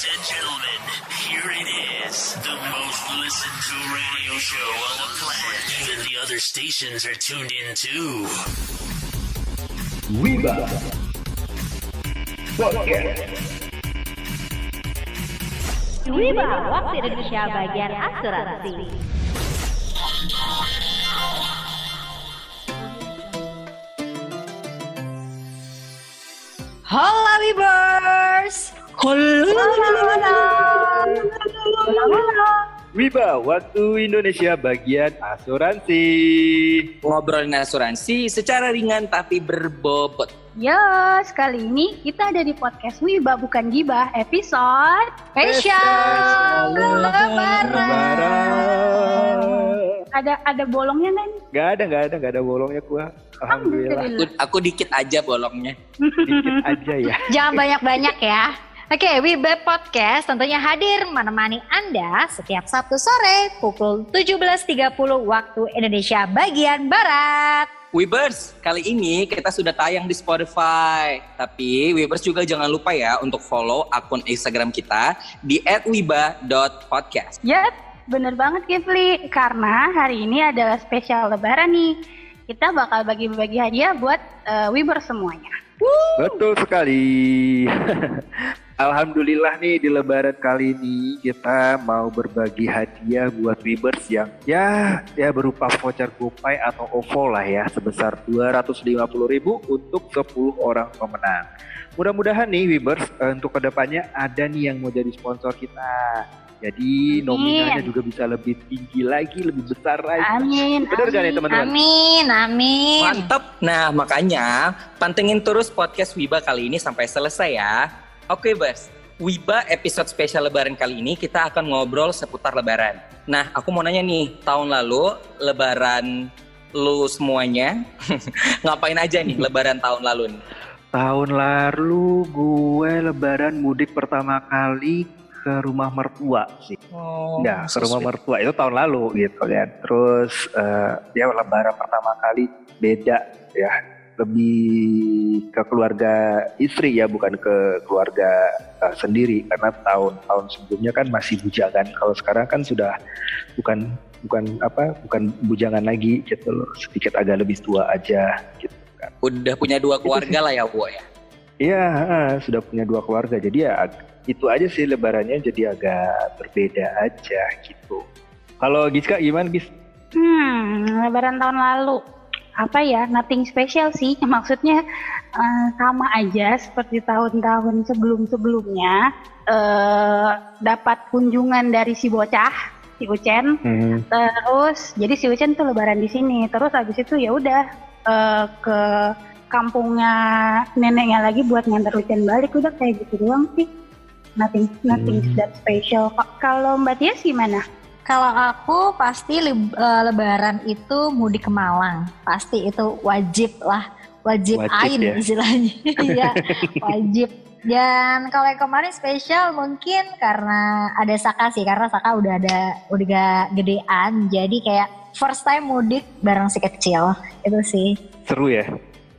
Ladies and gentlemen, here it is. The most listened to radio show on the planet. Even the other stations are tuned in too. Wiba Podcast Wiba, waktu Indonesia bagian asuransi. Hola Wibers. Hola. Wiba Waktu Indonesia bagian asuransi ngobrolin asuransi secara ringan tapi berbobot. Yes, kali ini kita ada di podcast Wiba bukan Gibah episode Spesial Lebaran. Lebaran ada ada bolongnya nggak nih? Gak ada, gak ada, gak ada bolongnya gua Alhamdulillah Aku, aku dikit aja bolongnya. Dikit aja ya Jangan banyak-banyak ya. Oke, Wiba Podcast tentunya hadir menemani Anda setiap Sabtu sore pukul 17.30 waktu Indonesia bagian Barat. Webers, kali ini kita sudah tayang di Spotify. Tapi Webers juga jangan lupa ya untuk follow akun Instagram kita di @wiba.podcast. Yap, bener banget Kifli. Karena hari ini adalah spesial Lebaran nih. Kita bakal bagi-bagi hadiah buat eh, Wiber semuanya. Betul sekali Alhamdulillah nih di lebaran kali ini kita mau berbagi hadiah buat Wibers yang ya ya berupa voucher GoPay atau OVO lah ya sebesar 250.000 untuk 10 orang pemenang. Mudah-mudahan nih Wibers eh, untuk ke depannya ada nih yang mau jadi sponsor kita. Jadi Amin. nominalnya juga bisa lebih tinggi lagi, lebih besar lagi. Amin. Bener gak nih amin. teman-teman? Amin, amin. Mantap. Nah, makanya pantengin terus podcast Wiba kali ini sampai selesai ya. Oke, Bas. Wiba episode spesial lebaran kali ini kita akan ngobrol seputar lebaran. Nah, aku mau nanya nih, tahun lalu lebaran lu semuanya ngapain aja nih lebaran tahun lalu nih? Tahun lalu gue lebaran mudik pertama kali ke rumah mertua sih. Oh, ya, ke rumah mertua itu tahun lalu gitu kan. Terus eh, ya lebaran pertama kali beda ya. Lebih ke keluarga istri ya, bukan ke keluarga eh, sendiri karena tahun-tahun sebelumnya kan masih bujangan. Kalau sekarang kan sudah bukan bukan apa? bukan bujangan lagi gitu loh. Sedikit agak lebih tua aja gitu kan. Udah punya dua keluarga lah ya, Bu ya. Iya, ah, sudah punya dua keluarga. Jadi ya itu aja sih lebarannya jadi agak berbeda aja gitu. Kalau Giska gimana Gis? Hmm, lebaran tahun lalu. Apa ya, nothing special sih. Maksudnya eh, sama aja seperti tahun-tahun sebelum-sebelumnya. eh dapat kunjungan dari si bocah, si Ucen. Hmm. Terus jadi si Ucen tuh lebaran di sini. Terus habis itu ya udah eh, ke kampungnya neneknya lagi buat nganter Ucen balik. Udah kayak gitu doang sih. Nothing, nothing Hmm. that special. Kalau Mbak Tias gimana? Kalau aku pasti lib- eh, lebaran itu mudik ke Malang. Pasti itu wajib lah. Wajib, Wajib ain ya. istilahnya. Iya, wajib. Dan kalau yang kemarin spesial mungkin karena ada Saka sih. Karena Saka udah ada, udah gak gedean. Jadi kayak first time mudik bareng si kecil. Itu sih. Seru ya?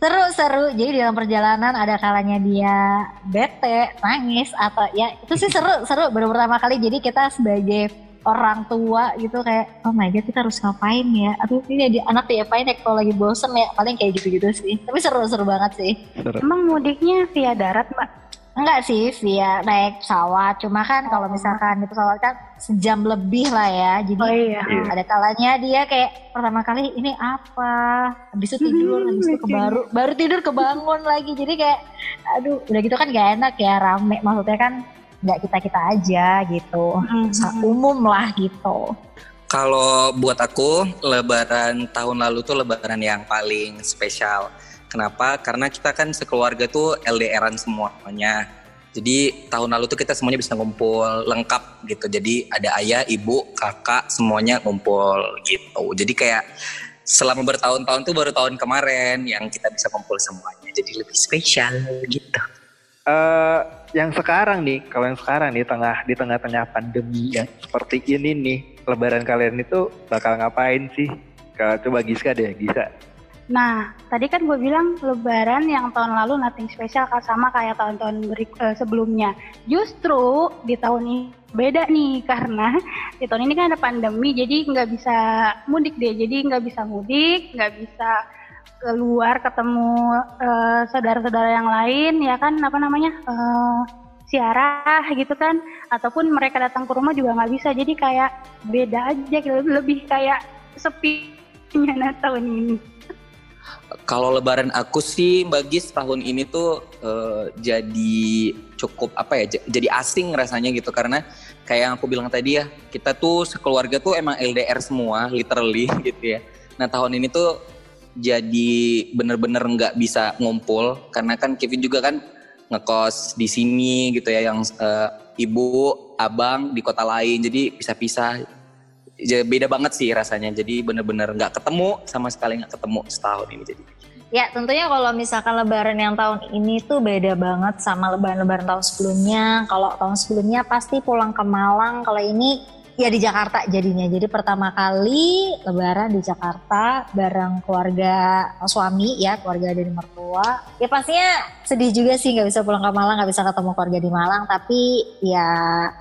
Seru-seru. Jadi dalam perjalanan ada kalanya dia bete, nangis atau ya itu sih seru, seru baru pertama kali. Jadi kita sebagai orang tua gitu kayak oh my god kita harus ngapain ya? Aduh ini jadi anak diapain ya kalau lagi bosen ya? Paling kayak gitu-gitu sih. Tapi seru-seru banget sih. Seru. Emang mudiknya via darat, Mbak? Enggak sih via naik pesawat. Cuma kan kalau misalkan di pesawat kan sejam lebih lah ya. Jadi Oh iya. Iya. ada kalanya dia kayak pertama kali ini apa habis itu tidur Hmm, habis itu kebaru baru tidur kebangun lagi jadi kayak aduh udah gitu kan gak enak ya rame maksudnya kan nggak kita kita aja gitu. Sa- umum lah gitu Kalau buat aku, lebaran tahun lalu tuh lebaran yang paling spesial. Kenapa? Karena kita kan sekeluarga tuh LDRan semuanya. Jadi tahun lalu tuh kita semuanya bisa ngumpul lengkap gitu. Jadi ada ayah, ibu, kakak, semuanya ngumpul gitu. Jadi kayak selama bertahun-tahun tuh baru tahun kemarin yang kita bisa kumpul semuanya. Jadi lebih spesial gitu. Eh, yang sekarang nih, kalau yang sekarang nih tengah di tengah-tengah pandemi yang seperti ini nih, lebaran kalian itu bakal ngapain sih? Kalau coba Giska deh, Giska. Nah, tadi kan gue bilang lebaran yang tahun lalu nothing special kan sama kayak tahun-tahun uh, sebelumnya. Justru di tahun ini beda nih karena di tahun ini kan ada pandemi jadi nggak bisa mudik deh. Jadi nggak bisa mudik, nggak bisa keluar ketemu uh, saudara-saudara yang lain ya kan apa namanya uh, siarah gitu kan ataupun mereka datang ke rumah juga nggak bisa jadi kayak beda aja lebih kayak sepinya nah tahun ini kalau lebaran aku sih Mbak Gis tahun ini tuh uh, jadi cukup apa ya jadi asing rasanya gitu. Karena kayak yang aku bilang tadi ya kita tuh sekeluarga tuh emang LDR semua literally gitu ya. Nah tahun ini tuh jadi bener-bener nggak bisa ngumpul. Karena kan Kevin juga kan ngekos di sini gitu ya yang uh, ibu abang di kota lain. Jadi pisah-pisah beda banget sih rasanya. Jadi bener-bener nggak ketemu sama sekali nggak ketemu setahun ini jadi Ya tentunya kalau misalkan lebaran yang tahun ini tuh beda banget sama lebaran-lebaran tahun sebelumnya. Kalau tahun sebelumnya pasti pulang ke Malang, kalau ini ya di Jakarta jadinya. Jadi pertama kali lebaran di Jakarta bareng keluarga suami ya, keluarga dari mertua. Ya pastinya sedih juga sih nggak bisa pulang ke Malang, nggak bisa ketemu keluarga di Malang. Tapi ya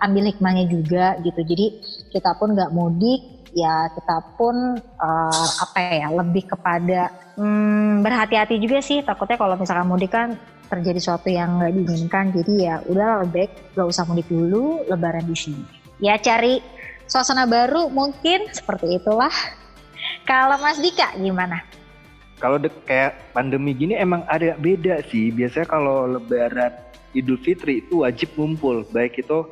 ambil hikmahnya juga gitu. Jadi kita pun nggak mudik, ya kita pun uh, apa ya lebih kepada hmm, berhati-hati juga sih. Takutnya kalau misalkan mudik kan terjadi sesuatu yang nggak diinginkan. Jadi ya udah lebih gak usah mudik dulu, lebaran di sini. Ya cari suasana baru mungkin seperti itulah. Kalau Mas Dika gimana? Kalau kayak pandemi gini emang ada beda sih. Biasanya kalau Lebaran Idul Fitri itu wajib ngumpul, baik itu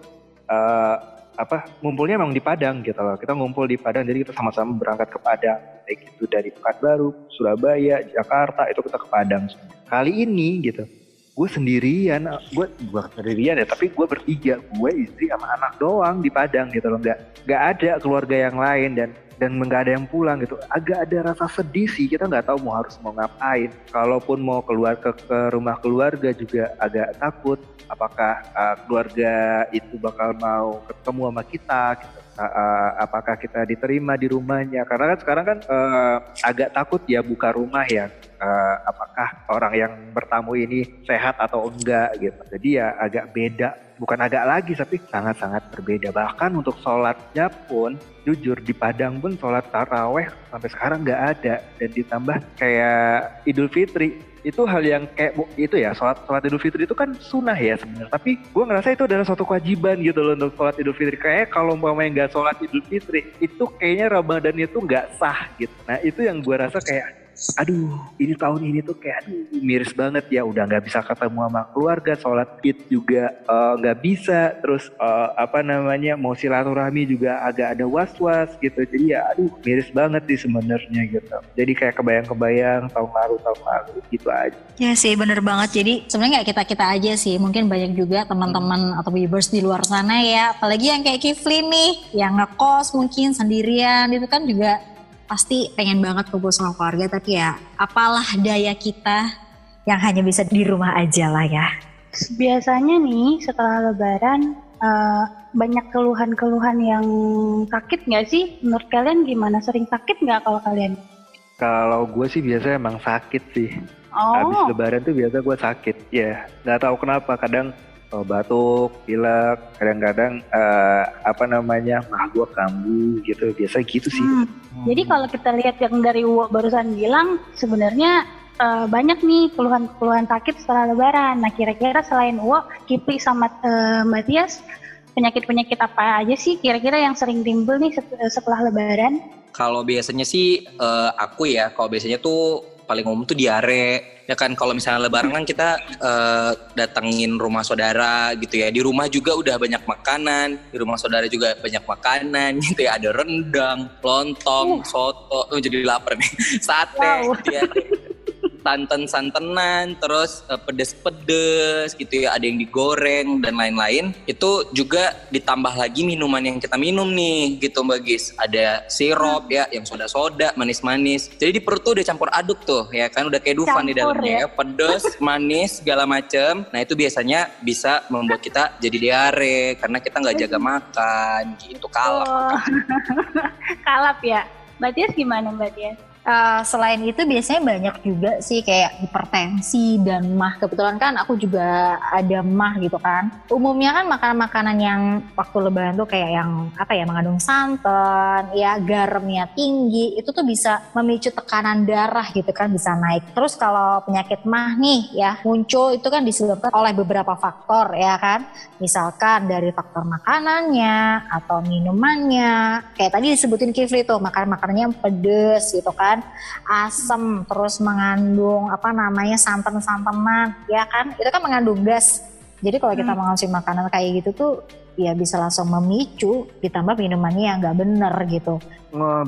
uh, apa ngumpulnya emang di Padang gitu loh. Kita ngumpul di Padang, jadi kita sama-sama berangkat ke Padang, baik itu dari Pekanbaru, Surabaya, Jakarta, itu kita ke Padang. Kali ini gitu, gue sendirian gue gue sendirian ya tapi gue bertiga gue istri sama anak doang di Padang gitu loh nggak nggak ada keluarga yang lain dan dan nggak ada yang pulang gitu. Agak ada rasa sedih sih kita nggak tahu mau harus mau ngapain. Kalaupun mau keluar ke, ke rumah keluarga juga agak takut apakah uh, keluarga itu bakal mau ketemu sama kita gitu uh, apakah kita diterima di rumahnya. Karena kan sekarang kan uh, agak takut ya buka rumah ya uh, apakah orang yang bertamu ini sehat atau enggak gitu. Jadi ya agak beda bukan agak lagi tapi sangat-sangat berbeda. Bahkan untuk sholatnya pun jujur di Padang pun sholat taraweh sampai sekarang nggak ada. Dan ditambah kayak Idul Fitri itu hal yang kayak itu ya sholat sholat idul fitri itu kan sunnah ya sebenarnya. Tapi gue ngerasa itu adalah suatu kewajiban gitu loh untuk sholat idul fitri. Kayak kalau main nggak sholat idul fitri itu kayaknya ramadan itu nggak sah gitu. Nah itu yang gue rasa kayak aduh ini tahun ini tuh kayak aduh miris banget ya. Udah nggak bisa ketemu sama keluarga sholat id juga eh, nggak uh, bisa. Terus uh, apa namanya mau silaturahmi juga agak ada was was gitu. Jadi ya aduh miris banget sih sebenarnya gitu. Jadi kayak kebayang-kebayang tahun lalu tahun lalu gitu aja. Ya sih bener banget. Jadi sebenarnya nggak kita kita aja sih. Mungkin banyak juga teman-teman hmm. atau viewers di luar sana ya. Apalagi yang kayak Kifli nih yang ngekos mungkin sendirian. Itu kan juga pasti pengen banget kumpul sama keluarga tapi ya apalah daya kita yang hanya bisa di rumah aja lah ya. Biasanya nih setelah lebaran uh, banyak keluhan-keluhan yang sakit nggak sih? Menurut kalian gimana? Sering sakit nggak kalau kalian? Kalau gue sih biasa emang sakit sih. Oh. Habis lebaran tuh biasa gue sakit. Ya, nggak tahu kenapa. Kadang oh, batuk, pilek, kadang-kadang uh, apa namanya mah gue kambuh gitu, biasa gitu sih. Hmm. Hmm. Jadi kalau kita lihat yang dari Uwo barusan bilang, sebenarnya uh, banyak nih keluhan-keluhan sakit setelah Lebaran. Nah kira-kira selain Uwo, Kipri sama uh, Mbak Tias, penyakit-penyakit apa aja sih kira-kira yang sering timbul nih setelah Lebaran? Kalau biasanya sih uh, aku ya, kalau biasanya tuh paling umum tuh diare ya kan? Kalau misalnya lebaran kan kita uh, datengin rumah saudara gitu ya. Di rumah juga udah banyak makanan di rumah saudara juga banyak makanan gitu ya. Ada rendang lontong uh. soto. Oh, jadi lapar nih. Sate wow. gitu ya santan-santenan, terus uh, pedes-pedes gitu ya, ada yang digoreng dan lain-lain. Itu juga ditambah lagi minuman yang kita minum nih gitu Mbak Gis. Ada sirup ya, yang soda-soda, manis-manis. Jadi di perut tuh udah campur aduk tuh ya kan, udah kayak Dufan di dalamnya ya. ya. Pedes, manis, segala macem. Nah itu biasanya bisa membuat kita jadi diare karena kita nggak jaga makan gitu kalap. Oh. kalap ya. Mbak Tias gimana Mbak Tias? Uh, selain itu biasanya banyak juga sih kayak hipertensi dan mah. Kebetulan kan aku juga ada mah gitu kan. Umumnya kan makanan-makanan yang waktu lebaran tuh kayak yang apa ya mengandung santan, ya garamnya tinggi, itu tuh bisa memicu tekanan darah gitu kan bisa naik. Terus kalau penyakit mah nih ya muncul itu kan disebabkan oleh beberapa faktor ya kan. Misalkan dari faktor makanannya atau minumannya. Kayak tadi disebutin Kifli tuh makan-makanannya pedes gitu kan kan asam terus mengandung apa namanya santan-santanan ya kan itu kan mengandung gas jadi kalau kita hmm. mengonsumsi makanan kayak gitu tuh ya bisa langsung memicu ditambah minumannya yang nggak bener gitu.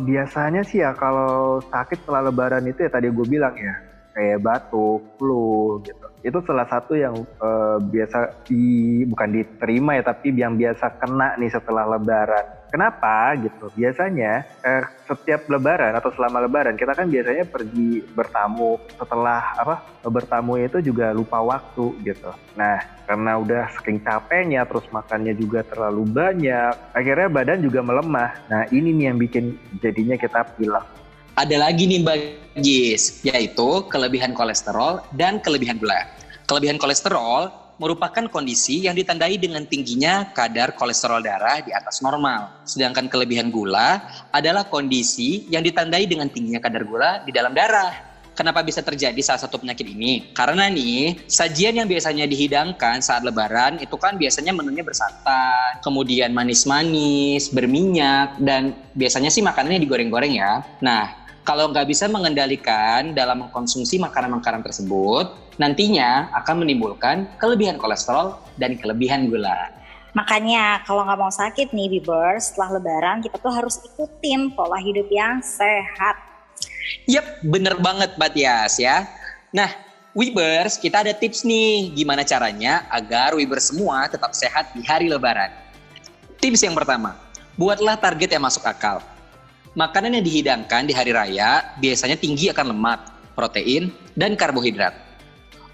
biasanya sih ya kalau sakit setelah lebaran itu ya tadi gue bilang ya kayak batuk, flu gitu. Itu salah satu yang uh, biasa di bukan diterima ya tapi yang biasa kena nih setelah lebaran Kenapa gitu? Biasanya eh, setiap lebaran atau selama lebaran kita kan biasanya pergi bertamu setelah apa bertamu itu juga lupa waktu gitu. Nah karena udah saking capeknya terus makannya juga terlalu banyak akhirnya badan juga melemah. Nah ini nih yang bikin jadinya kita pilek. Ada lagi nih Mbak Gis, yaitu kelebihan kolesterol dan kelebihan gula. Kelebihan kolesterol merupakan kondisi yang ditandai dengan tingginya kadar kolesterol darah di atas normal. Sedangkan kelebihan gula adalah kondisi yang ditandai dengan tingginya kadar gula di dalam darah. Kenapa bisa terjadi salah satu penyakit ini? Karena nih, sajian yang biasanya dihidangkan saat lebaran itu kan biasanya menunya bersantan, kemudian manis-manis, berminyak, dan biasanya sih makanannya digoreng-goreng ya. Nah, kalau nggak bisa mengendalikan dalam mengkonsumsi makanan-makanan tersebut, nantinya akan menimbulkan kelebihan kolesterol dan kelebihan gula. Makanya kalau nggak mau sakit nih Bibers, setelah lebaran kita tuh harus ikutin pola hidup yang sehat. Yep, bener banget Mbak Tias ya. Nah, Wibers, kita ada tips nih gimana caranya agar Wibers semua tetap sehat di hari lebaran. Tips yang pertama, buatlah target yang masuk akal. Makanan yang dihidangkan di hari raya biasanya tinggi akan lemak, protein, dan karbohidrat.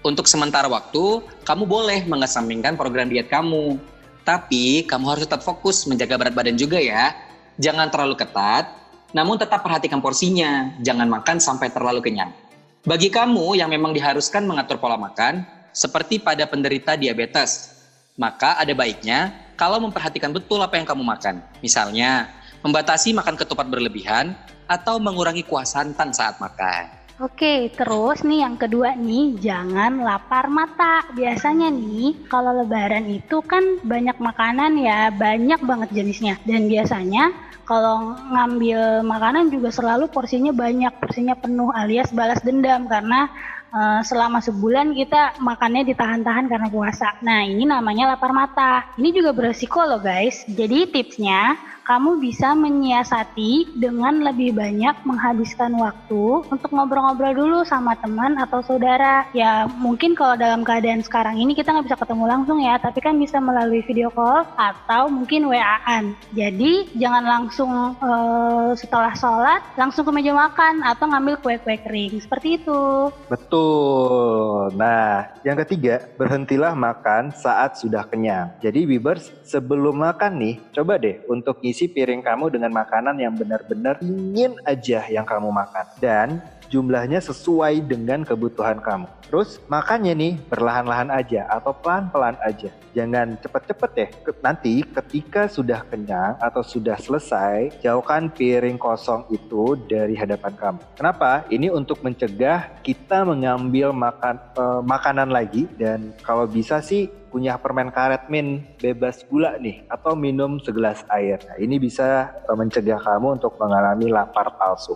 Untuk sementara waktu, kamu boleh mengesampingkan program diet kamu. Tapi kamu harus tetap fokus menjaga berat badan juga ya. Jangan terlalu ketat, namun tetap perhatikan porsinya. Jangan makan sampai terlalu kenyang. Bagi kamu yang memang diharuskan mengatur pola makan, seperti pada penderita diabetes, maka ada baiknya kalau memperhatikan betul apa yang kamu makan. Misalnya, membatasi makan ketupat berlebihan atau mengurangi kuah santan saat makan. Oke, terus nih yang kedua nih, jangan lapar mata. Biasanya nih, kalau lebaran itu kan banyak makanan ya, banyak banget jenisnya. Dan biasanya kalau ngambil makanan juga selalu porsinya banyak, porsinya penuh alias balas dendam karena uh, selama sebulan kita makannya ditahan-tahan karena puasa. Nah, ini namanya lapar mata. Ini juga beresiko loh guys. Jadi tipsnya kamu bisa menyiasati dengan lebih banyak menghabiskan waktu untuk ngobrol-ngobrol dulu sama teman atau saudara. Ya mungkin kalau dalam keadaan sekarang ini kita nggak bisa ketemu langsung ya, tapi kan bisa melalui video call atau mungkin WA-an. Jadi jangan langsung uh, setelah sholat langsung ke meja makan atau ngambil kue-kue kering seperti itu. Betul. Nah, yang ketiga berhentilah makan saat sudah kenyang. Jadi Bibers sebelum makan nih, coba deh untuk isi isi piring kamu dengan makanan yang benar-benar ingin aja yang kamu makan. Dan jumlahnya sesuai dengan kebutuhan kamu. Terus makannya nih perlahan-lahan aja atau pelan-pelan aja. Jangan cepet-cepet deh. Nanti ketika sudah kenyang atau sudah selesai, jauhkan piring kosong itu dari hadapan kamu. Kenapa? Ini untuk mencegah kita mengambil makan uh, makanan lagi dan kalau bisa sih punya permen karet min bebas gula nih atau minum segelas air. Nah, ini bisa uh, mencegah kamu untuk mengalami lapar palsu.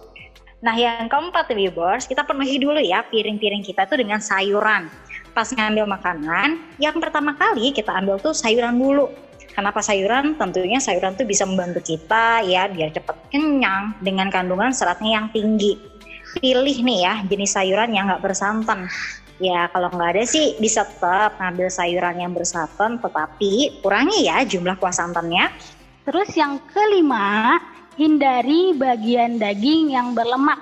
Nah yang keempat Wibors, kita penuhi dulu ya piring-piring kita tuh dengan sayuran. Pas ngambil makanan, yang pertama kali kita ambil tuh sayuran dulu. Kenapa sayuran? Tentunya sayuran tuh bisa membantu kita ya biar cepat kenyang dengan kandungan seratnya yang tinggi. Pilih nih ya jenis sayuran yang nggak bersantan Ya kalau nggak ada sih bisa tetap ngambil sayuran yang bersantan tetapi kurangi ya jumlah kuah santannya. Terus yang kelima, hindari bagian daging yang berlemak.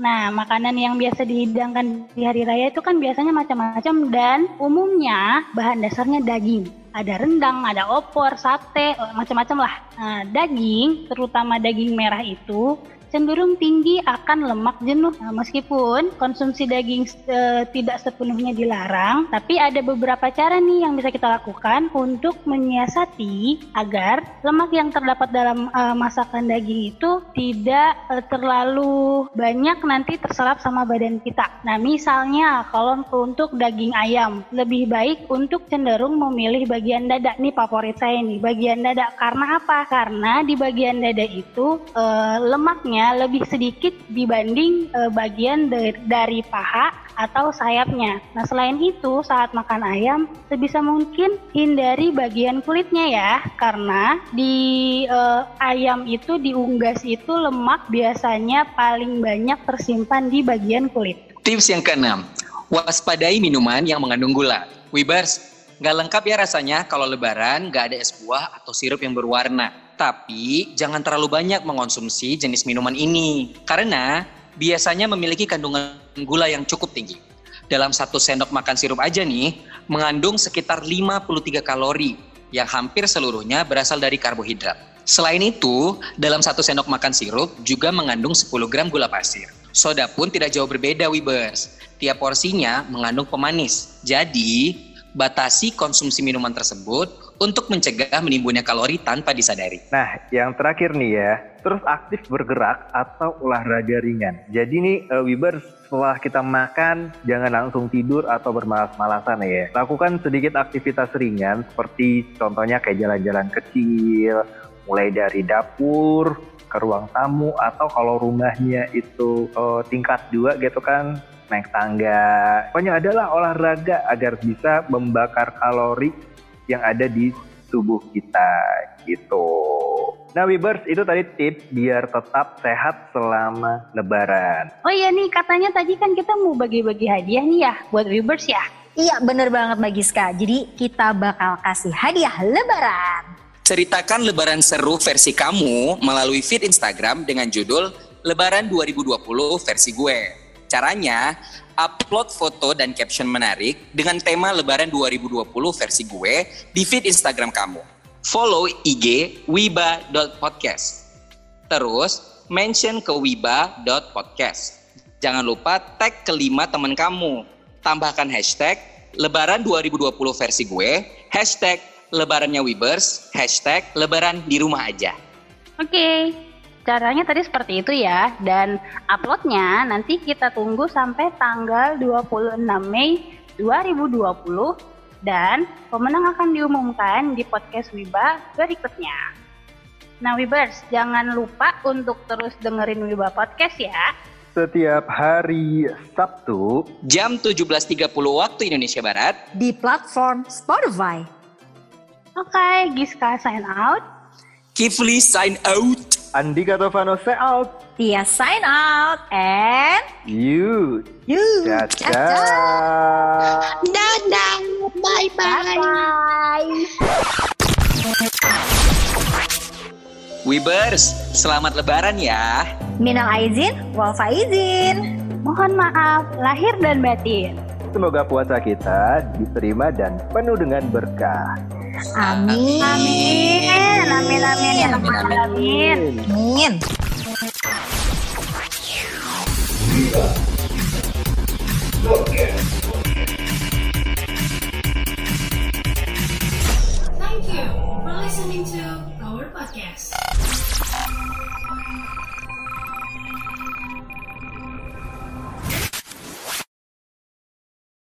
Nah, makanan yang biasa dihidangkan di hari raya itu kan biasanya macam-macam dan umumnya bahan dasarnya daging. Ada rendang, ada opor, sate, macam-macam lah. Nah, daging, terutama daging merah itu cenderung tinggi akan lemak jenuh. Nah, meskipun konsumsi daging e, tidak sepenuhnya dilarang, tapi ada beberapa cara nih yang bisa kita lakukan untuk menyiasati agar lemak yang terdapat dalam e, masakan daging itu tidak e, terlalu banyak nanti terserap sama badan kita. Nah, misalnya kalau untuk daging ayam, lebih baik untuk cenderung memilih bagian dada. Nih favorit saya nih, bagian dada. Karena apa? Karena di bagian dada itu e, lemaknya lebih sedikit dibanding e, bagian dari, dari paha atau sayapnya. Nah, selain itu, saat makan ayam, sebisa mungkin hindari bagian kulitnya ya, karena di e, ayam itu diunggas itu lemak biasanya paling banyak tersimpan di bagian kulit. Tips yang keenam, waspadai minuman yang mengandung gula. Wibers, Nggak lengkap ya rasanya kalau lebaran nggak ada es buah atau sirup yang berwarna. Tapi jangan terlalu banyak mengonsumsi jenis minuman ini. Karena biasanya memiliki kandungan gula yang cukup tinggi. Dalam satu sendok makan sirup aja nih, mengandung sekitar 53 kalori yang hampir seluruhnya berasal dari karbohidrat. Selain itu, dalam satu sendok makan sirup juga mengandung 10 gram gula pasir. Soda pun tidak jauh berbeda, Wibers. Tiap porsinya mengandung pemanis. Jadi, batasi konsumsi minuman tersebut untuk mencegah menimbulnya kalori tanpa disadari. Nah, yang terakhir nih ya, terus aktif bergerak atau olahraga ringan. Jadi nih, uh, Wibers, setelah kita makan, jangan langsung tidur atau bermalas-malasan ya. Lakukan sedikit aktivitas ringan, seperti contohnya kayak jalan-jalan kecil, mulai dari dapur, ke ruang tamu, atau kalau rumahnya itu uh, tingkat dua gitu kan, naik tangga. Pokoknya adalah olahraga agar bisa membakar kalori yang ada di tubuh kita gitu. Nah Wibers itu tadi tips biar tetap sehat selama lebaran. Oh iya nih katanya tadi kan kita mau bagi-bagi hadiah nih ya buat Wibers ya. Iya bener banget Mbak Giska. Jadi kita bakal kasih hadiah lebaran. Ceritakan lebaran seru versi kamu melalui feed Instagram dengan judul Lebaran 2020 versi gue. Caranya, upload foto dan caption menarik dengan tema Lebaran 2020 versi gue di feed Instagram kamu. Follow IG wiba.podcast. Terus, mention ke wiba.podcast. Jangan lupa tag kelima teman kamu. Tambahkan hashtag Lebaran 2020 versi gue, hashtag Lebarannya Wibers, hashtag Lebaran di rumah aja. Oke. Okay. Caranya tadi seperti itu ya dan uploadnya nanti kita tunggu sampai tanggal 26 Mei 2020 dan pemenang akan diumumkan di podcast Wiba berikutnya. Nah Wibers, jangan lupa untuk terus dengerin Wiba Podcast ya. Setiap hari Sabtu jam 17.30 waktu Indonesia Barat di platform Spotify. Oke, okay, Giska sign out. Kifli sign out. Andika Tovano say out. Tia sign out. And you. You. Caca. Dadah. Bye bye. Bye. Wibers, selamat lebaran ya. Minal aizin, wal faizin. Mohon maaf lahir dan batin. Semoga puasa kita diterima dan penuh dengan berkah. Amin. Amin. Amin amin ya Amin, amin. amin. Amin. Thank